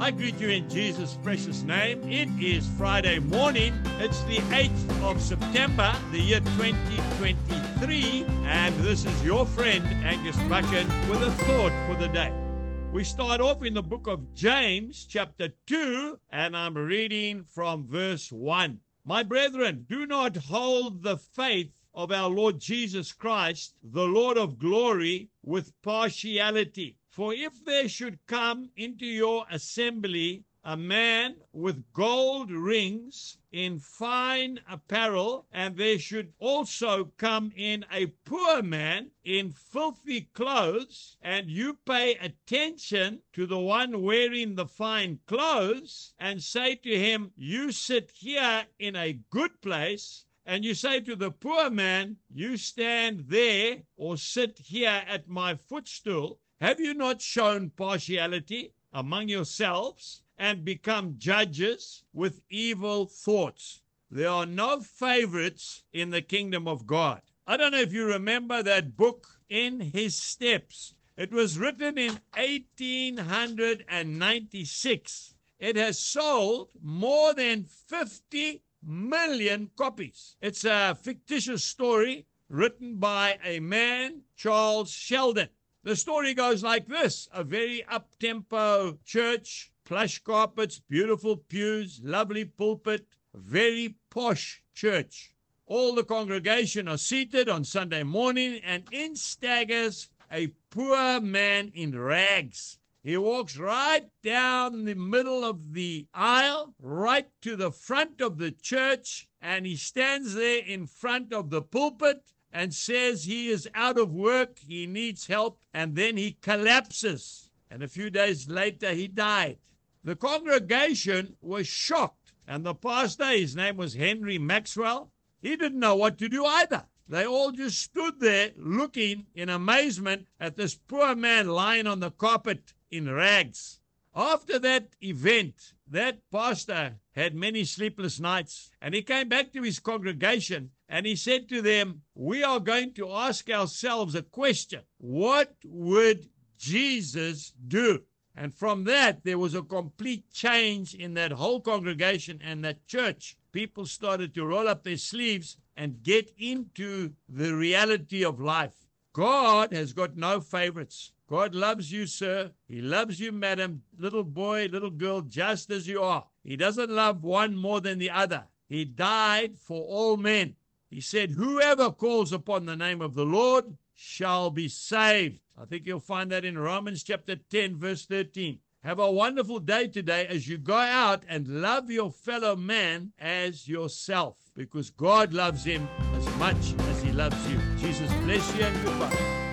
I greet you in Jesus' precious name. It is Friday morning. It's the 8th of September, the year 2023, and this is your friend Angus Buchan with a thought for the day. We start off in the book of James, chapter 2, and I'm reading from verse 1. My brethren, do not hold the faith of our Lord Jesus Christ, the Lord of glory, with partiality. For if there should come into your assembly a man with gold rings in fine apparel, and there should also come in a poor man in filthy clothes, and you pay attention to the one wearing the fine clothes, and say to him, You sit here in a good place, and you say to the poor man, You stand there or sit here at my footstool, have you not shown partiality among yourselves and become judges with evil thoughts? There are no favorites in the kingdom of God. I don't know if you remember that book, In His Steps. It was written in 1896. It has sold more than 50 million copies. It's a fictitious story written by a man, Charles Sheldon. The story goes like this a very up tempo church, plush carpets, beautiful pews, lovely pulpit, very posh church. All the congregation are seated on Sunday morning, and in staggers a poor man in rags. He walks right down the middle of the aisle, right to the front of the church, and he stands there in front of the pulpit and says he is out of work, he needs help, and then he collapses. And a few days later, he died. The congregation was shocked, and the pastor, his name was Henry Maxwell, he didn't know what to do either. They all just stood there looking in amazement at this poor man lying on the carpet in rags. After that event, that pastor had many sleepless nights, and he came back to his congregation and he said to them, We are going to ask ourselves a question What would Jesus do? And from that, there was a complete change in that whole congregation and that church. People started to roll up their sleeves and get into the reality of life. God has got no favorites. God loves you, sir. He loves you, madam, little boy, little girl, just as you are. He doesn't love one more than the other. He died for all men. He said, Whoever calls upon the name of the Lord shall be saved. I think you'll find that in Romans chapter 10, verse 13. Have a wonderful day today as you go out and love your fellow man as yourself because God loves him as much as he loves you. Jesus bless you and goodbye.